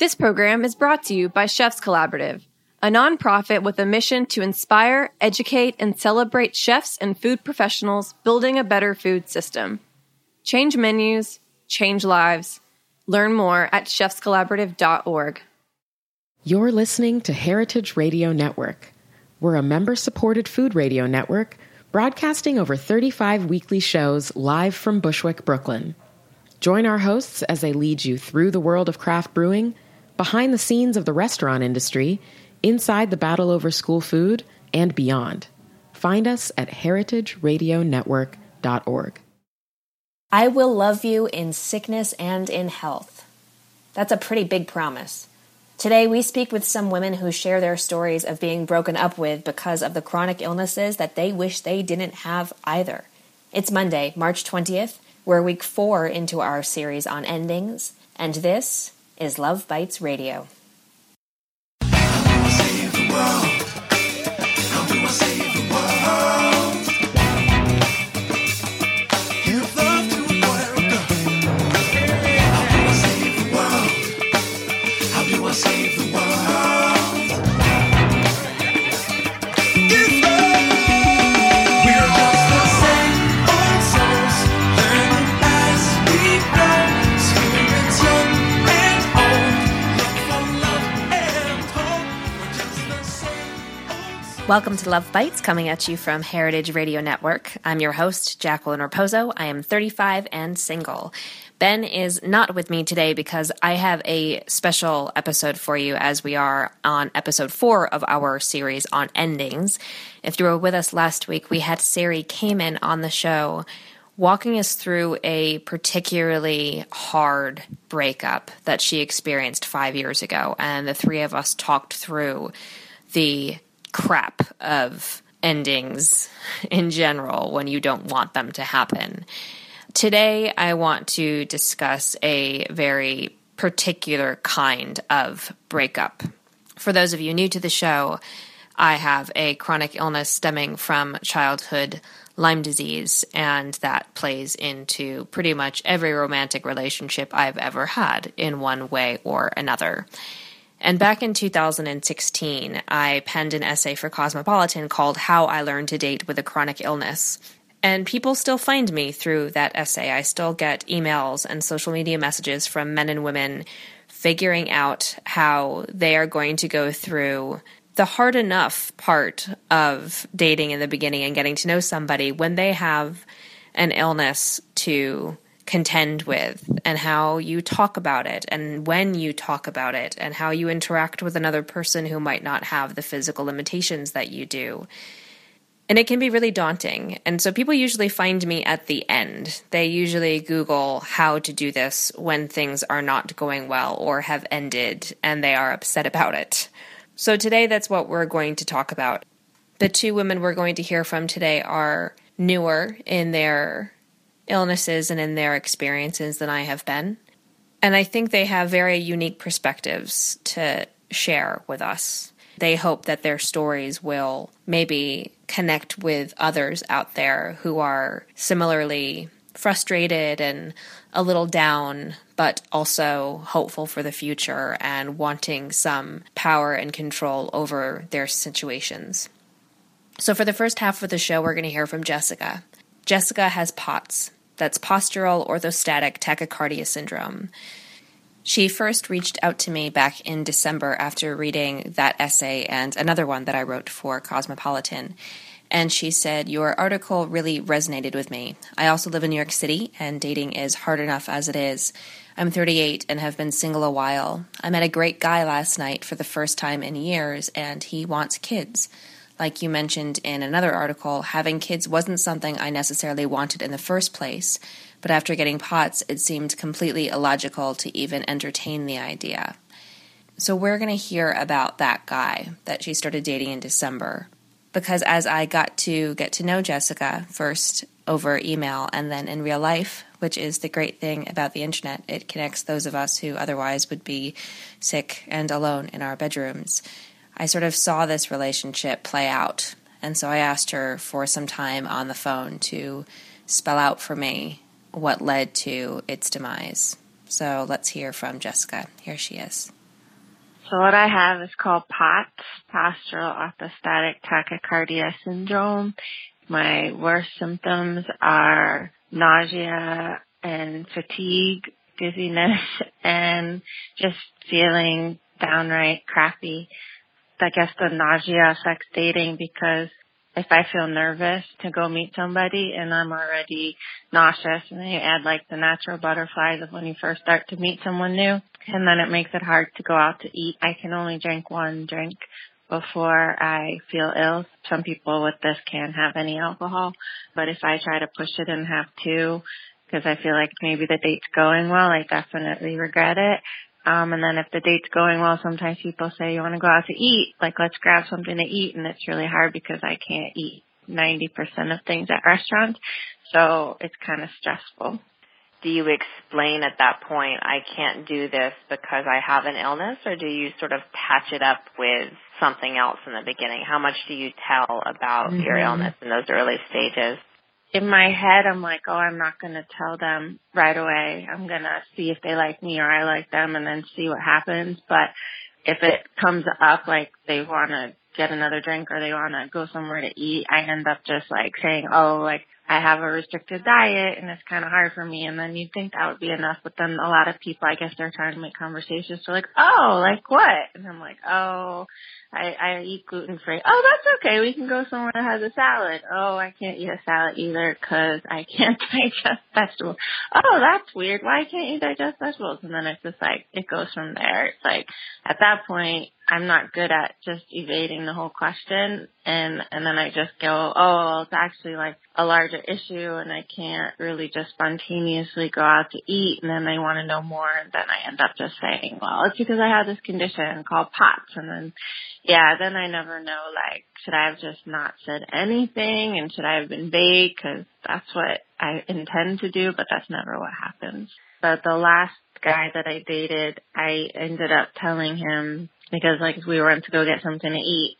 This program is brought to you by Chefs Collaborative, a nonprofit with a mission to inspire, educate, and celebrate chefs and food professionals building a better food system. Change menus, change lives. Learn more at chefscollaborative.org. You're listening to Heritage Radio Network. We're a member supported food radio network broadcasting over 35 weekly shows live from Bushwick, Brooklyn. Join our hosts as they lead you through the world of craft brewing, behind the scenes of the restaurant industry, inside the battle over school food, and beyond. Find us at heritageradionetwork.org. I will love you in sickness and in health. That's a pretty big promise. Today, we speak with some women who share their stories of being broken up with because of the chronic illnesses that they wish they didn't have either. It's Monday, March 20th. We're week four into our series on endings, and this is Love Bites Radio. Welcome to Love Bites, coming at you from Heritage Radio Network. I'm your host, Jacqueline Raposo. I am 35 and single. Ben is not with me today because I have a special episode for you as we are on episode four of our series on endings. If you were with us last week, we had Sari Kamen on the show walking us through a particularly hard breakup that she experienced five years ago. And the three of us talked through the crap of endings in general when you don't want them to happen. Today, I want to discuss a very particular kind of breakup. For those of you new to the show, I have a chronic illness stemming from childhood Lyme disease, and that plays into pretty much every romantic relationship I've ever had in one way or another. And back in 2016, I penned an essay for Cosmopolitan called How I Learned to Date with a Chronic Illness. And people still find me through that essay. I still get emails and social media messages from men and women figuring out how they are going to go through the hard enough part of dating in the beginning and getting to know somebody when they have an illness to contend with and how you talk about it and when you talk about it and how you interact with another person who might not have the physical limitations that you do. And it can be really daunting. And so people usually find me at the end. They usually Google how to do this when things are not going well or have ended and they are upset about it. So today that's what we're going to talk about. The two women we're going to hear from today are newer in their illnesses and in their experiences than I have been. And I think they have very unique perspectives to share with us. They hope that their stories will maybe connect with others out there who are similarly frustrated and a little down, but also hopeful for the future and wanting some power and control over their situations. So, for the first half of the show, we're going to hear from Jessica. Jessica has POTS, that's postural orthostatic tachycardia syndrome. She first reached out to me back in December after reading that essay and another one that I wrote for Cosmopolitan. And she said, Your article really resonated with me. I also live in New York City, and dating is hard enough as it is. I'm 38 and have been single a while. I met a great guy last night for the first time in years, and he wants kids. Like you mentioned in another article, having kids wasn't something I necessarily wanted in the first place, but after getting POTS, it seemed completely illogical to even entertain the idea. So we're going to hear about that guy that she started dating in December. Because as I got to get to know Jessica, first over email and then in real life, which is the great thing about the internet, it connects those of us who otherwise would be sick and alone in our bedrooms. I sort of saw this relationship play out. And so I asked her for some time on the phone to spell out for me what led to its demise. So let's hear from Jessica. Here she is. So what I have is called POTS, postural orthostatic tachycardia syndrome. My worst symptoms are nausea and fatigue, dizziness, and just feeling downright crappy. I guess the nausea affects dating because if I feel nervous to go meet somebody and I'm already nauseous and then you add like the natural butterflies of when you first start to meet someone new and then it makes it hard to go out to eat. I can only drink one drink before I feel ill. Some people with this can't have any alcohol, but if I try to push it and have two, because I feel like maybe the date's going well, I definitely regret it. Um, and then if the date's going well, sometimes people say, you want to go out to eat? Like, let's grab something to eat. And it's really hard because I can't eat 90% of things at restaurants. So it's kind of stressful. Do you explain at that point, I can't do this because I have an illness, or do you sort of patch it up with something else in the beginning? How much do you tell about mm-hmm. your illness in those early stages? In my head, I'm like, oh, I'm not going to tell them right away. I'm going to see if they like me or I like them and then see what happens. But if it comes up like they want to get another drink or they want to go somewhere to eat, I end up just like saying, oh, like I have a restricted diet and it's kind of hard for me. And then you'd think that would be enough. But then a lot of people, I guess they're trying to make conversations. So like, oh, like what? And I'm like, oh, I, I eat gluten free. Oh, that's okay. We can go somewhere that has a salad. Oh, I can't eat a salad either because I can't digest vegetables. Oh, that's weird. Why can't you digest vegetables? And then it's just like, it goes from there. It's like, at that point, I'm not good at just evading the whole question and and then I just go, oh, it's actually like a larger issue and I can't really just spontaneously go out to eat and then they want to know more and then I end up just saying, well, it's because I have this condition called POTS and then yeah, then I never know like should I have just not said anything and should I have been vague because that's what I intend to do, but that's never what happens. But the last guy that I dated, I ended up telling him because like we went to go get something to eat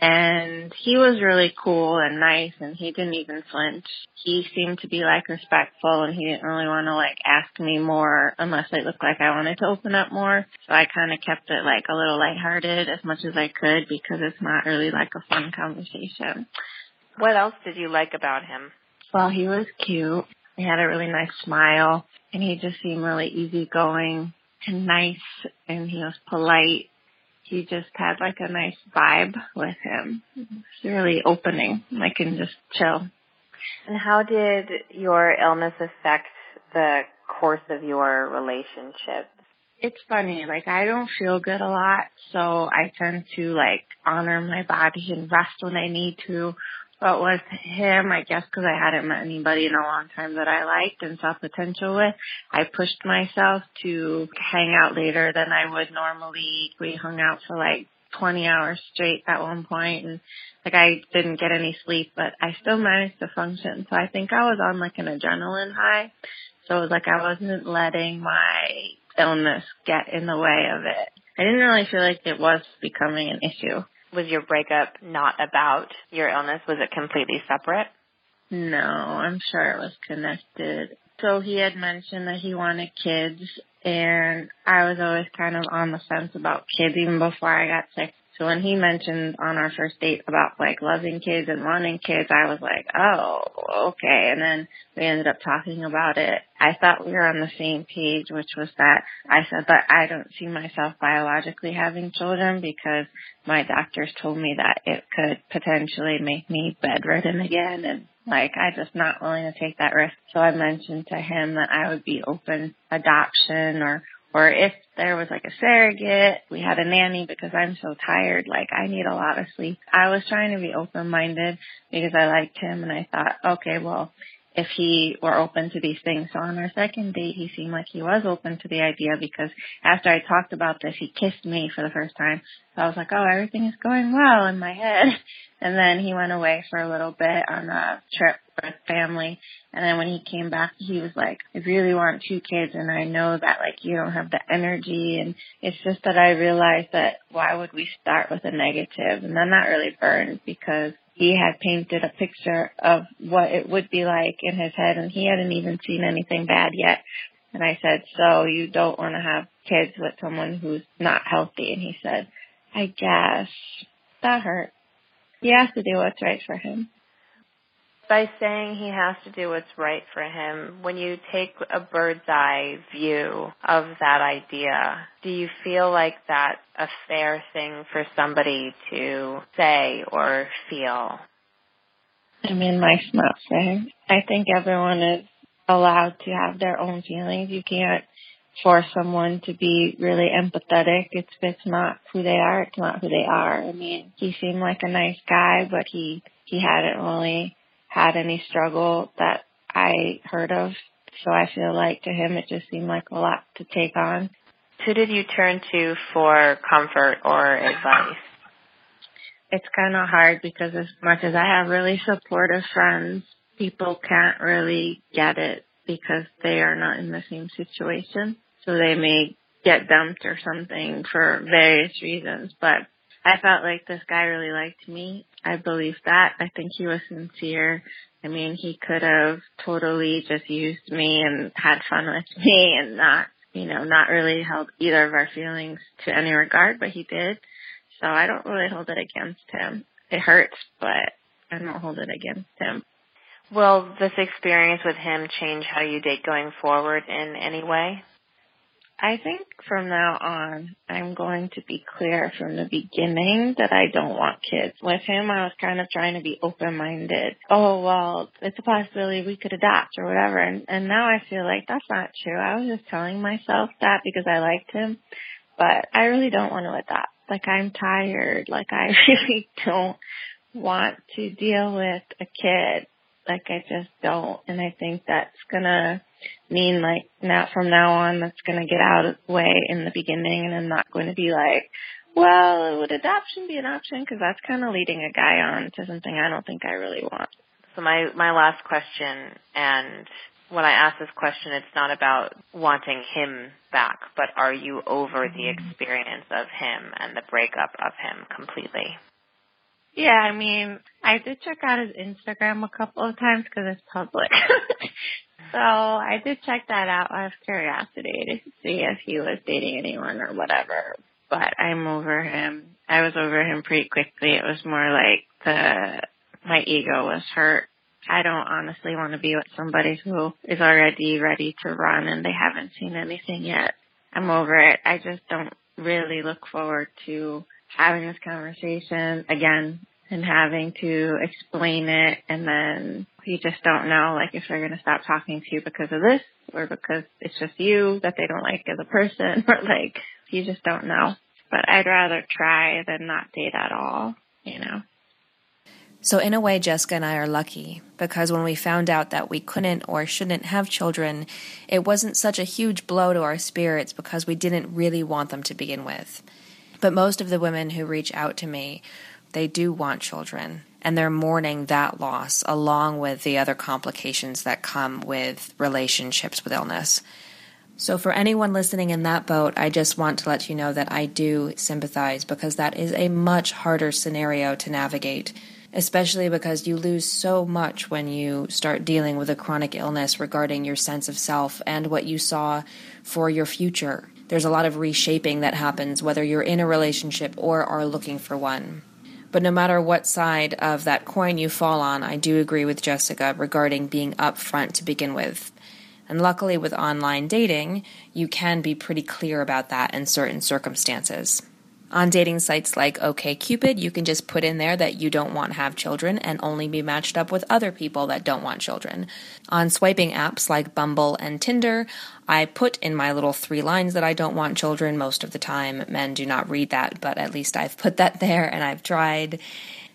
and he was really cool and nice and he didn't even flinch. He seemed to be like respectful and he didn't really want to like ask me more unless it looked like I wanted to open up more. So I kind of kept it like a little lighthearted as much as I could because it's not really like a fun conversation. What else did you like about him? Well, he was cute. He had a really nice smile and he just seemed really easygoing and nice and he was polite he just had like a nice vibe with him. It's really opening. I can just chill. And how did your illness affect the course of your relationship? It's funny, like I don't feel good a lot, so I tend to like honor my body and rest when I need to but with him, I guess because I hadn't met anybody in a long time that I liked and saw potential with, I pushed myself to hang out later than I would normally. We hung out for like 20 hours straight at one point and like I didn't get any sleep, but I still managed to function. So I think I was on like an adrenaline high. So it was like I wasn't letting my illness get in the way of it. I didn't really feel like it was becoming an issue. Was your breakup not about your illness? Was it completely separate? No, I'm sure it was connected. So he had mentioned that he wanted kids and I was always kind of on the fence about kids even before I got sick. So when he mentioned on our first date about like loving kids and wanting kids, I was like, oh, okay. And then we ended up talking about it. I thought we were on the same page, which was that I said that I don't see myself biologically having children because my doctors told me that it could potentially make me bedridden again and like I just not willing to take that risk. So I mentioned to him that I would be open adoption or or if there was like a surrogate, we had a nanny because I'm so tired, like I need a lot of sleep. I was trying to be open minded because I liked him and I thought, okay, well, if he were open to these things. So on our second date, he seemed like he was open to the idea because after I talked about this, he kissed me for the first time. So I was like, oh, everything is going well in my head. And then he went away for a little bit on a trip with family. And then when he came back, he was like, I really want two kids and I know that like you don't have the energy. And it's just that I realized that why would we start with a negative? And then that really burned because he had painted a picture of what it would be like in his head and he hadn't even seen anything bad yet. And I said, so you don't want to have kids with someone who's not healthy? And he said, I guess. That hurt. He has to do what's right for him. By saying he has to do what's right for him, when you take a bird's eye view of that idea, do you feel like that's a fair thing for somebody to say or feel? I mean, life's not fair. I think everyone is allowed to have their own feelings. You can't force someone to be really empathetic. It's it's not who they are. It's not who they are. I mean, he seemed like a nice guy, but he he hadn't really had any struggle that I heard of. So I feel like to him it just seemed like a lot to take on. Who did you turn to for comfort or advice? It's kind of hard because as much as I have really supportive friends, people can't really get it because they are not in the same situation. So they may get dumped or something for various reasons. But I felt like this guy really liked me. I believe that. I think he was sincere. I mean, he could have totally just used me and had fun with me and not, you know, not really held either of our feelings to any regard, but he did. So I don't really hold it against him. It hurts, but I don't hold it against him. Will this experience with him change how you date going forward in any way? I think from now on, I'm going to be clear from the beginning that I don't want kids. With him, I was kind of trying to be open-minded. Oh, well, it's a possibility we could adopt or whatever. And, and now I feel like that's not true. I was just telling myself that because I liked him. But I really don't want to adopt. Like, I'm tired. Like, I really don't want to deal with a kid. Like, I just don't. And I think that's gonna mean like now from now on that's going to get out of the way in the beginning and I'm not going to be like, well, would adoption be an option? Because that's kind of leading a guy on to something I don't think I really want. So my, my last question, and when I ask this question, it's not about wanting him back, but are you over the mm-hmm. experience of him and the breakup of him completely? Yeah, I mean, I did check out his Instagram a couple of times because it's public. So I did check that out out of curiosity to see if he was dating anyone or whatever. But I'm over him. I was over him pretty quickly. It was more like the my ego was hurt. I don't honestly want to be with somebody who is already ready to run and they haven't seen anything yet. I'm over it. I just don't really look forward to having this conversation again and having to explain it and then you just don't know like if they're going to stop talking to you because of this or because it's just you that they don't like as a person or like you just don't know. But I'd rather try than not date at all, you know. So, in a way, Jessica and I are lucky because when we found out that we couldn't or shouldn't have children, it wasn't such a huge blow to our spirits because we didn't really want them to begin with. But most of the women who reach out to me they do want children and they're mourning that loss along with the other complications that come with relationships with illness. So, for anyone listening in that boat, I just want to let you know that I do sympathize because that is a much harder scenario to navigate, especially because you lose so much when you start dealing with a chronic illness regarding your sense of self and what you saw for your future. There's a lot of reshaping that happens whether you're in a relationship or are looking for one. But no matter what side of that coin you fall on, I do agree with Jessica regarding being upfront to begin with. And luckily, with online dating, you can be pretty clear about that in certain circumstances. On dating sites like OKCupid, you can just put in there that you don't want to have children and only be matched up with other people that don't want children. On swiping apps like Bumble and Tinder, I put in my little three lines that I don't want children most of the time. Men do not read that, but at least I've put that there and I've tried.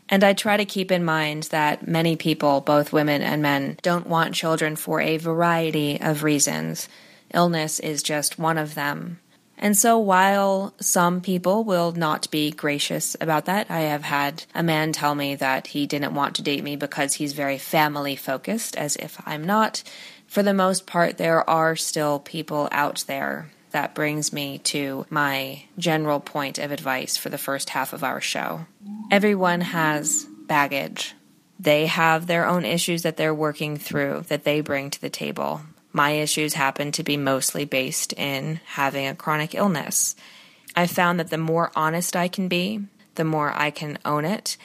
And I try to keep in mind that many people, both women and men, don't want children for a variety of reasons. Illness is just one of them. And so, while some people will not be gracious about that, I have had a man tell me that he didn't want to date me because he's very family focused, as if I'm not. For the most part, there are still people out there. That brings me to my general point of advice for the first half of our show. Everyone has baggage. They have their own issues that they're working through that they bring to the table. My issues happen to be mostly based in having a chronic illness. I found that the more honest I can be, the more I can own it,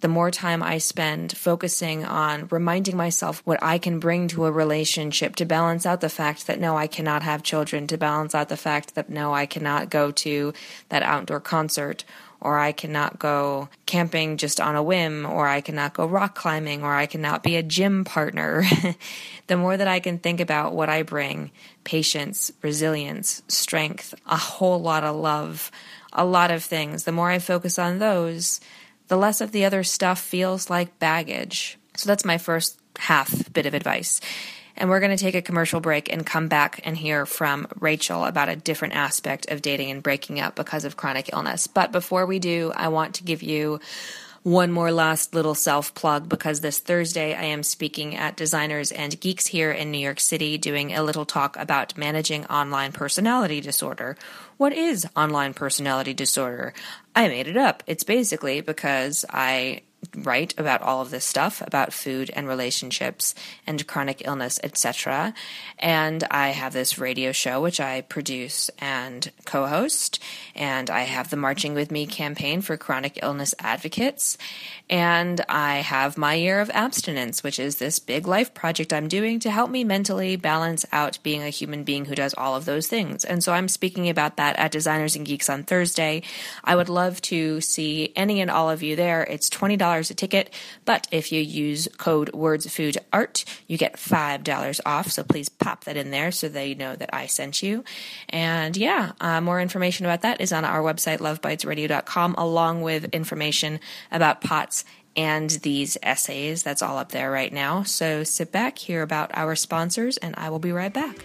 the more time I spend focusing on reminding myself what I can bring to a relationship to balance out the fact that no, I cannot have children, to balance out the fact that no, I cannot go to that outdoor concert or I cannot go camping just on a whim, or I cannot go rock climbing, or I cannot be a gym partner. the more that I can think about what I bring patience, resilience, strength, a whole lot of love, a lot of things the more I focus on those, the less of the other stuff feels like baggage. So that's my first half bit of advice. And we're going to take a commercial break and come back and hear from Rachel about a different aspect of dating and breaking up because of chronic illness. But before we do, I want to give you one more last little self plug because this Thursday I am speaking at Designers and Geeks here in New York City doing a little talk about managing online personality disorder. What is online personality disorder? I made it up. It's basically because I write about all of this stuff about food and relationships and chronic illness, etc. And I have this radio show which I produce and co-host, and I have the Marching with Me campaign for chronic illness advocates, and I have my year of abstinence, which is this big life project I'm doing to help me mentally balance out being a human being who does all of those things. And so I'm speaking about that at Designers and Geeks on Thursday. I would love to see any and all of you there. It's $20 $5 a ticket, but if you use code WordsFoodArt, you get $5 off. So please pop that in there so they know that I sent you. And yeah, uh, more information about that is on our website, lovebitesradio.com, along with information about POTS and these essays. That's all up there right now. So sit back, hear about our sponsors, and I will be right back.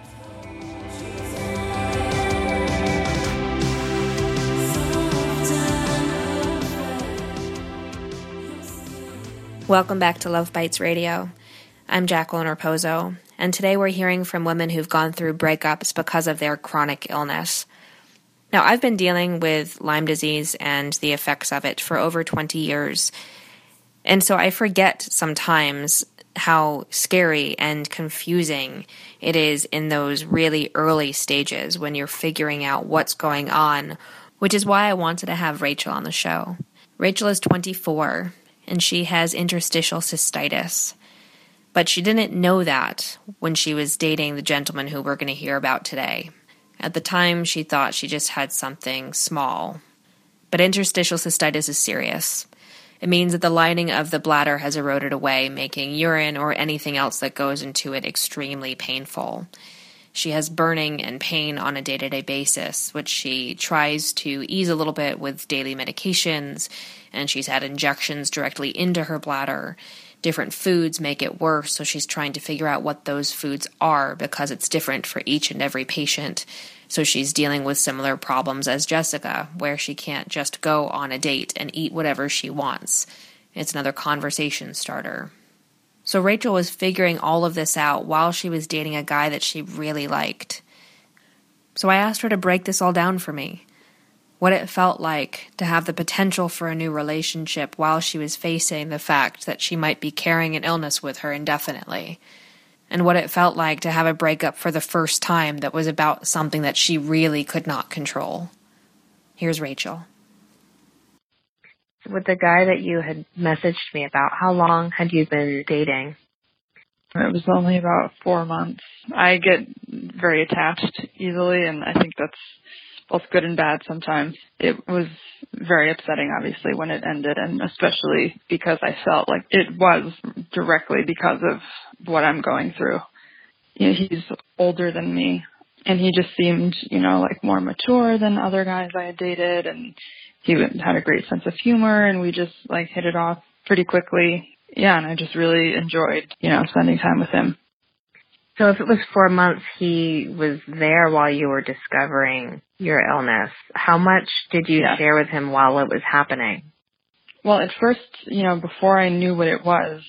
Welcome back to Love Bites Radio. I'm Jacqueline Raposo, and today we're hearing from women who've gone through breakups because of their chronic illness. Now, I've been dealing with Lyme disease and the effects of it for over 20 years, and so I forget sometimes how scary and confusing it is in those really early stages when you're figuring out what's going on, which is why I wanted to have Rachel on the show. Rachel is 24 and she has interstitial cystitis. But she didn't know that when she was dating the gentleman who we're going to hear about today. At the time, she thought she just had something small. But interstitial cystitis is serious. It means that the lining of the bladder has eroded away, making urine or anything else that goes into it extremely painful. She has burning and pain on a day to day basis, which she tries to ease a little bit with daily medications, and she's had injections directly into her bladder. Different foods make it worse, so she's trying to figure out what those foods are because it's different for each and every patient. So she's dealing with similar problems as Jessica, where she can't just go on a date and eat whatever she wants. It's another conversation starter. So Rachel was figuring all of this out while she was dating a guy that she really liked. So I asked her to break this all down for me. What it felt like to have the potential for a new relationship while she was facing the fact that she might be carrying an illness with her indefinitely, and what it felt like to have a breakup for the first time that was about something that she really could not control. Here's Rachel. With the guy that you had messaged me about, how long had you been dating? It was only about four months. I get very attached easily, and I think that's both good and bad sometimes. It was very upsetting, obviously, when it ended, and especially because I felt like it was directly because of what I'm going through. You know, he's older than me, and he just seemed, you know, like more mature than other guys I had dated, and he had a great sense of humor, and we just like hit it off pretty quickly. Yeah, and I just really enjoyed, you know, spending time with him. So if it was four months he was there while you were discovering your illness, how much did you yeah. share with him while it was happening? Well, at first, you know, before I knew what it was,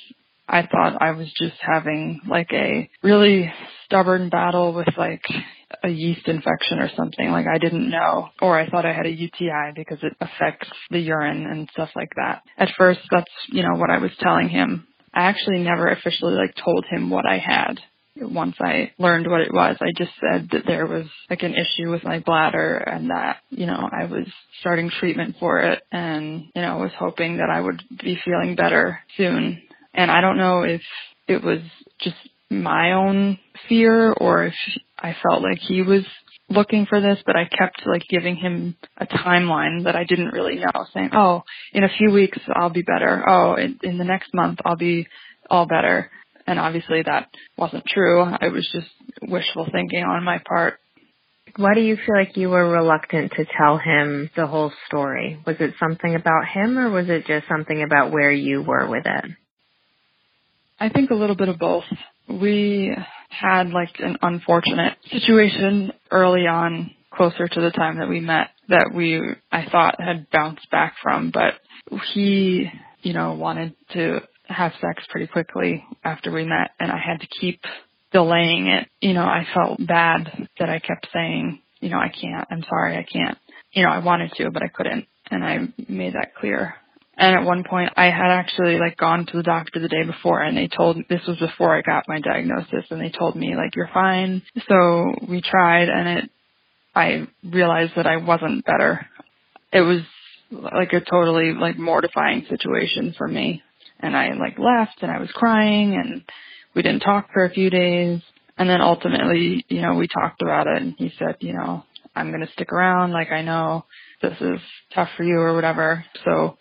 I thought I was just having like a really stubborn battle with like a yeast infection or something. Like I didn't know, or I thought I had a UTI because it affects the urine and stuff like that. At first, that's, you know, what I was telling him. I actually never officially like told him what I had once I learned what it was, I just said that there was like an issue with my bladder and that, you know, I was starting treatment for it and, you know, was hoping that I would be feeling better soon. And I don't know if it was just my own fear or if I felt like he was looking for this, but I kept like giving him a timeline that I didn't really know, saying, "Oh, in a few weeks I'll be better. Oh, in, in the next month I'll be all better." And obviously that wasn't true. I was just wishful thinking on my part. Why do you feel like you were reluctant to tell him the whole story? Was it something about him or was it just something about where you were with it? I think a little bit of both. We had like an unfortunate situation early on closer to the time that we met that we I thought had bounced back from, but he, you know, wanted to have sex pretty quickly after we met and I had to keep delaying it. You know, I felt bad that I kept saying, you know, I can't, I'm sorry, I can't. You know, I wanted to, but I couldn't. And I made that clear. And at one point I had actually like gone to the doctor the day before and they told, this was before I got my diagnosis and they told me like, you're fine. So we tried and it, I realized that I wasn't better. It was like a totally like mortifying situation for me and I like left and I was crying and we didn't talk for a few days. And then ultimately, you know, we talked about it and he said, you know, I'm going to stick around. Like I know this is tough for you or whatever. So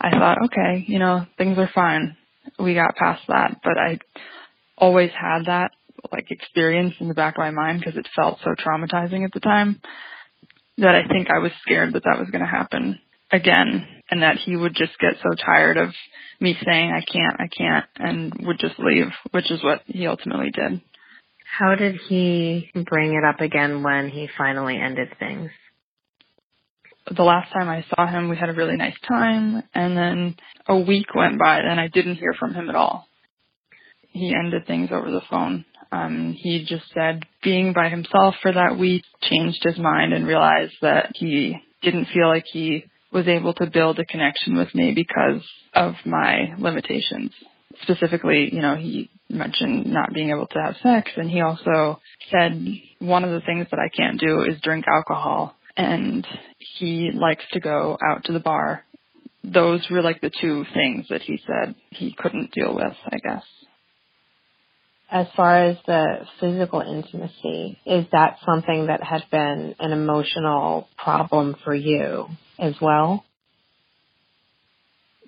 I thought, okay, you know, things are fine. We got past that, but I always had that like experience in the back of my mind because it felt so traumatizing at the time that I think I was scared that that was going to happen again and that he would just get so tired of me saying I can't, I can't, and would just leave, which is what he ultimately did. How did he bring it up again when he finally ended things? The last time I saw him, we had a really nice time, and then a week went by and I didn't hear from him at all. He ended things over the phone. Um, he just said being by himself for that week changed his mind and realized that he didn't feel like he was able to build a connection with me because of my limitations. Specifically, you know, he mentioned not being able to have sex and he also said one of the things that I can't do is drink alcohol and he likes to go out to the bar. Those were like the two things that he said he couldn't deal with, I guess. As far as the physical intimacy, is that something that had been an emotional problem for you? As well?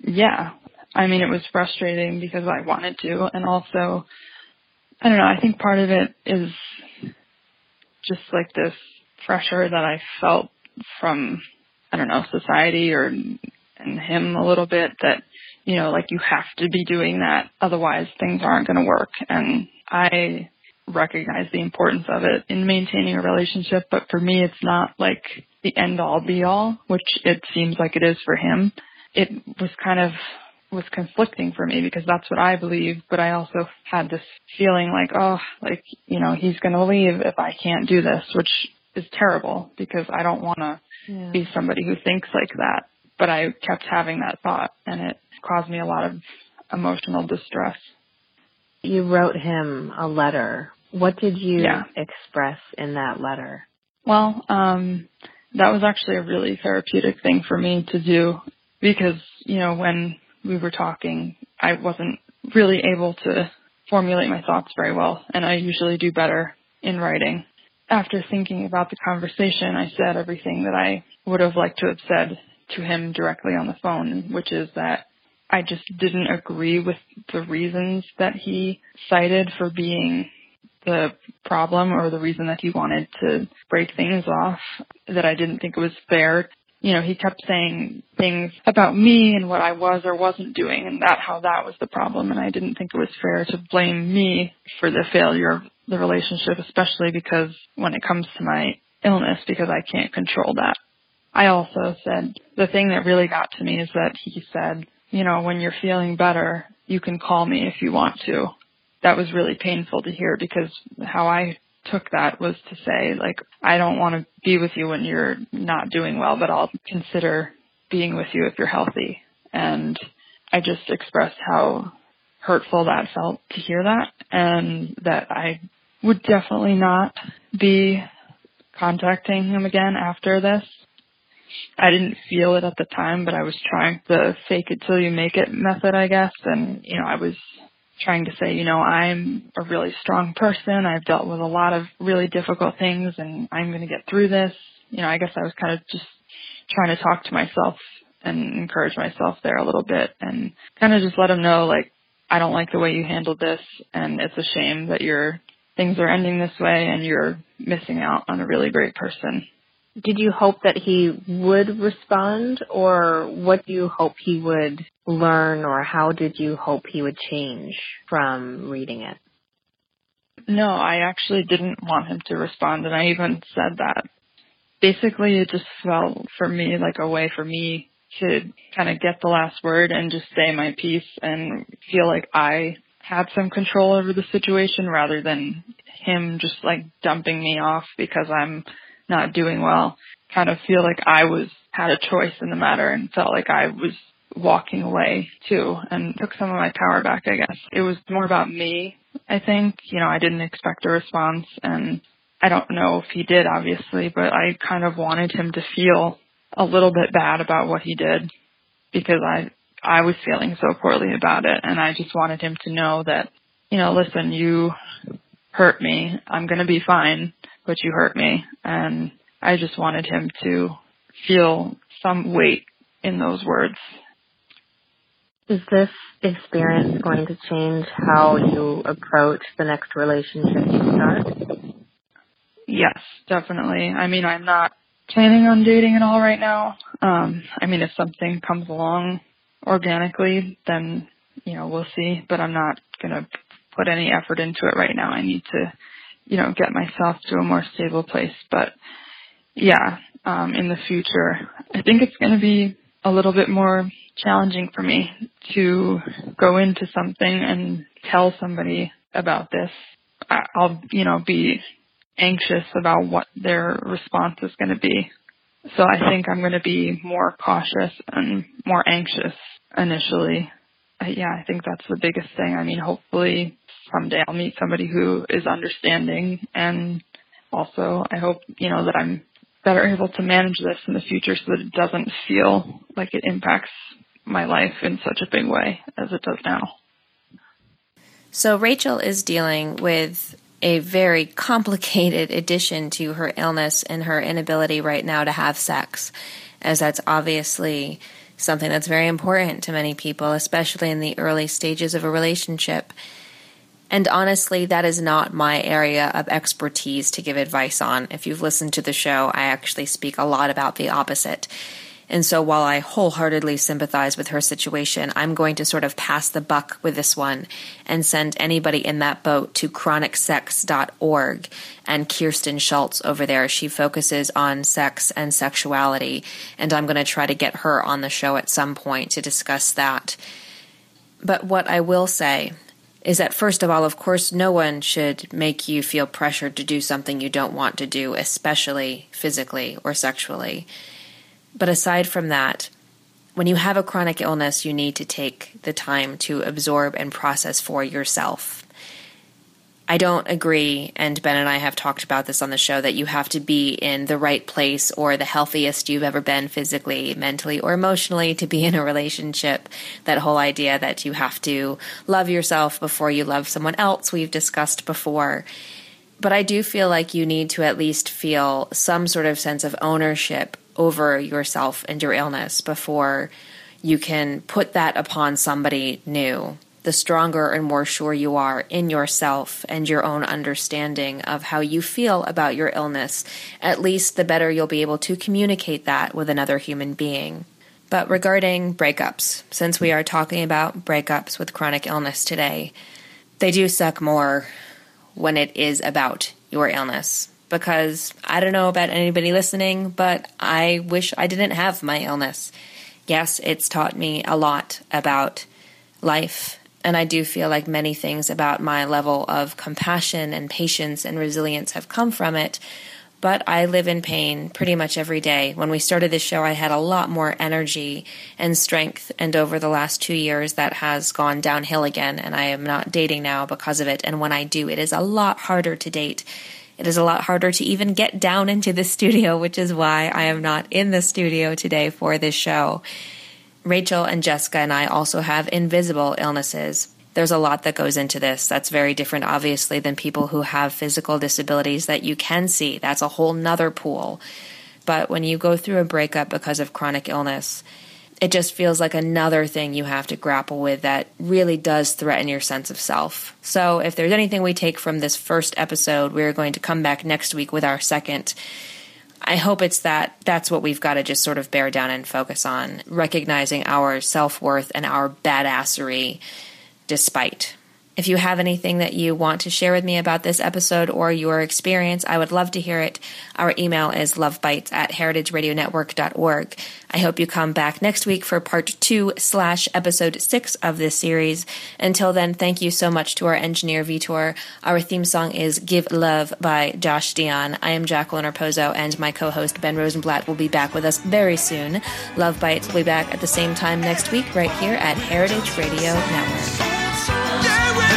Yeah. I mean, it was frustrating because I wanted to. And also, I don't know, I think part of it is just like this pressure that I felt from, I don't know, society or and him a little bit that, you know, like you have to be doing that. Otherwise things aren't going to work. And I recognize the importance of it in maintaining a relationship, but for me, it's not like the end all be all, which it seems like it is for him. It was kind of was conflicting for me because that's what I believe, but I also had this feeling like, oh, like, you know, he's going to leave if I can't do this, which is terrible because I don't want to yeah. be somebody who thinks like that. But I kept having that thought and it caused me a lot of emotional distress. You wrote him a letter. What did you yeah. express in that letter? Well, um, that was actually a really therapeutic thing for me to do because, you know, when we were talking, I wasn't really able to formulate my thoughts very well, and I usually do better in writing. After thinking about the conversation, I said everything that I would have liked to have said to him directly on the phone, which is that I just didn't agree with the reasons that he cited for being the problem or the reason that he wanted to break things off, that I didn't think it was fair you know, he kept saying things about me and what I was or wasn't doing and that how that was the problem and I didn't think it was fair to blame me for the failure of the relationship, especially because when it comes to my illness because I can't control that. I also said the thing that really got to me is that he said, you know, when you're feeling better, you can call me if you want to. That was really painful to hear because how I took that was to say, like, I don't want to be with you when you're not doing well, but I'll consider being with you if you're healthy. And I just expressed how hurtful that felt to hear that and that I would definitely not be contacting him again after this. I didn't feel it at the time, but I was trying the fake it till you make it method, I guess. And, you know, I was trying to say, you know, I'm a really strong person. I've dealt with a lot of really difficult things and I'm going to get through this. You know, I guess I was kind of just trying to talk to myself and encourage myself there a little bit and kind of just let him know like I don't like the way you handled this and it's a shame that your things are ending this way and you're missing out on a really great person. Did you hope that he would respond or what do you hope he would learn or how did you hope he would change from reading it? No, I actually didn't want him to respond and I even said that. Basically it just felt for me like a way for me to kind of get the last word and just say my piece and feel like I had some control over the situation rather than him just like dumping me off because I'm not doing well. Kind of feel like I was had a choice in the matter and felt like I was walking away too and took some of my power back, I guess. It was more about me, I think. You know, I didn't expect a response and I don't know if he did obviously, but I kind of wanted him to feel a little bit bad about what he did because I I was feeling so poorly about it and I just wanted him to know that, you know, listen, you hurt me. I'm going to be fine, but you hurt me and I just wanted him to feel some weight in those words is this experience going to change how you approach the next relationship you start? Yes, definitely. I mean, I'm not planning on dating at all right now. Um, I mean, if something comes along organically, then, you know, we'll see, but I'm not going to put any effort into it right now. I need to, you know, get myself to a more stable place. But yeah, um, in the future, I think it's going to be a little bit more challenging for me to go into something and tell somebody about this. I'll, you know, be anxious about what their response is going to be. So I think I'm going to be more cautious and more anxious initially. Uh, yeah, I think that's the biggest thing. I mean, hopefully someday I'll meet somebody who is understanding and also I hope, you know, that I'm better able to manage this in the future so that it doesn't feel like it impacts my life in such a big way as it does now. So, Rachel is dealing with a very complicated addition to her illness and her inability right now to have sex, as that's obviously something that's very important to many people, especially in the early stages of a relationship. And honestly, that is not my area of expertise to give advice on. If you've listened to the show, I actually speak a lot about the opposite. And so while I wholeheartedly sympathize with her situation, I'm going to sort of pass the buck with this one and send anybody in that boat to chronicsex.org and Kirsten Schultz over there. She focuses on sex and sexuality. And I'm going to try to get her on the show at some point to discuss that. But what I will say is that first of all, of course, no one should make you feel pressured to do something you don't want to do, especially physically or sexually. But aside from that, when you have a chronic illness, you need to take the time to absorb and process for yourself. I don't agree, and Ben and I have talked about this on the show, that you have to be in the right place or the healthiest you've ever been physically, mentally, or emotionally to be in a relationship. That whole idea that you have to love yourself before you love someone else, we've discussed before. But I do feel like you need to at least feel some sort of sense of ownership over yourself and your illness before you can put that upon somebody new the stronger and more sure you are in yourself and your own understanding of how you feel about your illness, at least the better you'll be able to communicate that with another human being. But regarding breakups, since we are talking about breakups with chronic illness today, they do suck more when it is about your illness. Because I don't know about anybody listening, but I wish I didn't have my illness. Yes, it's taught me a lot about life and I do feel like many things about my level of compassion and patience and resilience have come from it. But I live in pain pretty much every day. When we started this show, I had a lot more energy and strength. And over the last two years, that has gone downhill again. And I am not dating now because of it. And when I do, it is a lot harder to date. It is a lot harder to even get down into the studio, which is why I am not in the studio today for this show. Rachel and Jessica and I also have invisible illnesses. There's a lot that goes into this. That's very different, obviously, than people who have physical disabilities that you can see. That's a whole nother pool. But when you go through a breakup because of chronic illness, it just feels like another thing you have to grapple with that really does threaten your sense of self. So, if there's anything we take from this first episode, we're going to come back next week with our second. I hope it's that that's what we've got to just sort of bear down and focus on, recognizing our self worth and our badassery despite. If you have anything that you want to share with me about this episode or your experience, I would love to hear it. Our email is lovebites at heritageradionetwork.org. I hope you come back next week for part two slash episode six of this series. Until then, thank you so much to our engineer Vitor. Our theme song is Give Love by Josh Dion. I am Jacqueline Raposo and my co-host Ben Rosenblatt will be back with us very soon. Love Bites will be back at the same time next week right here at Heritage Radio Network.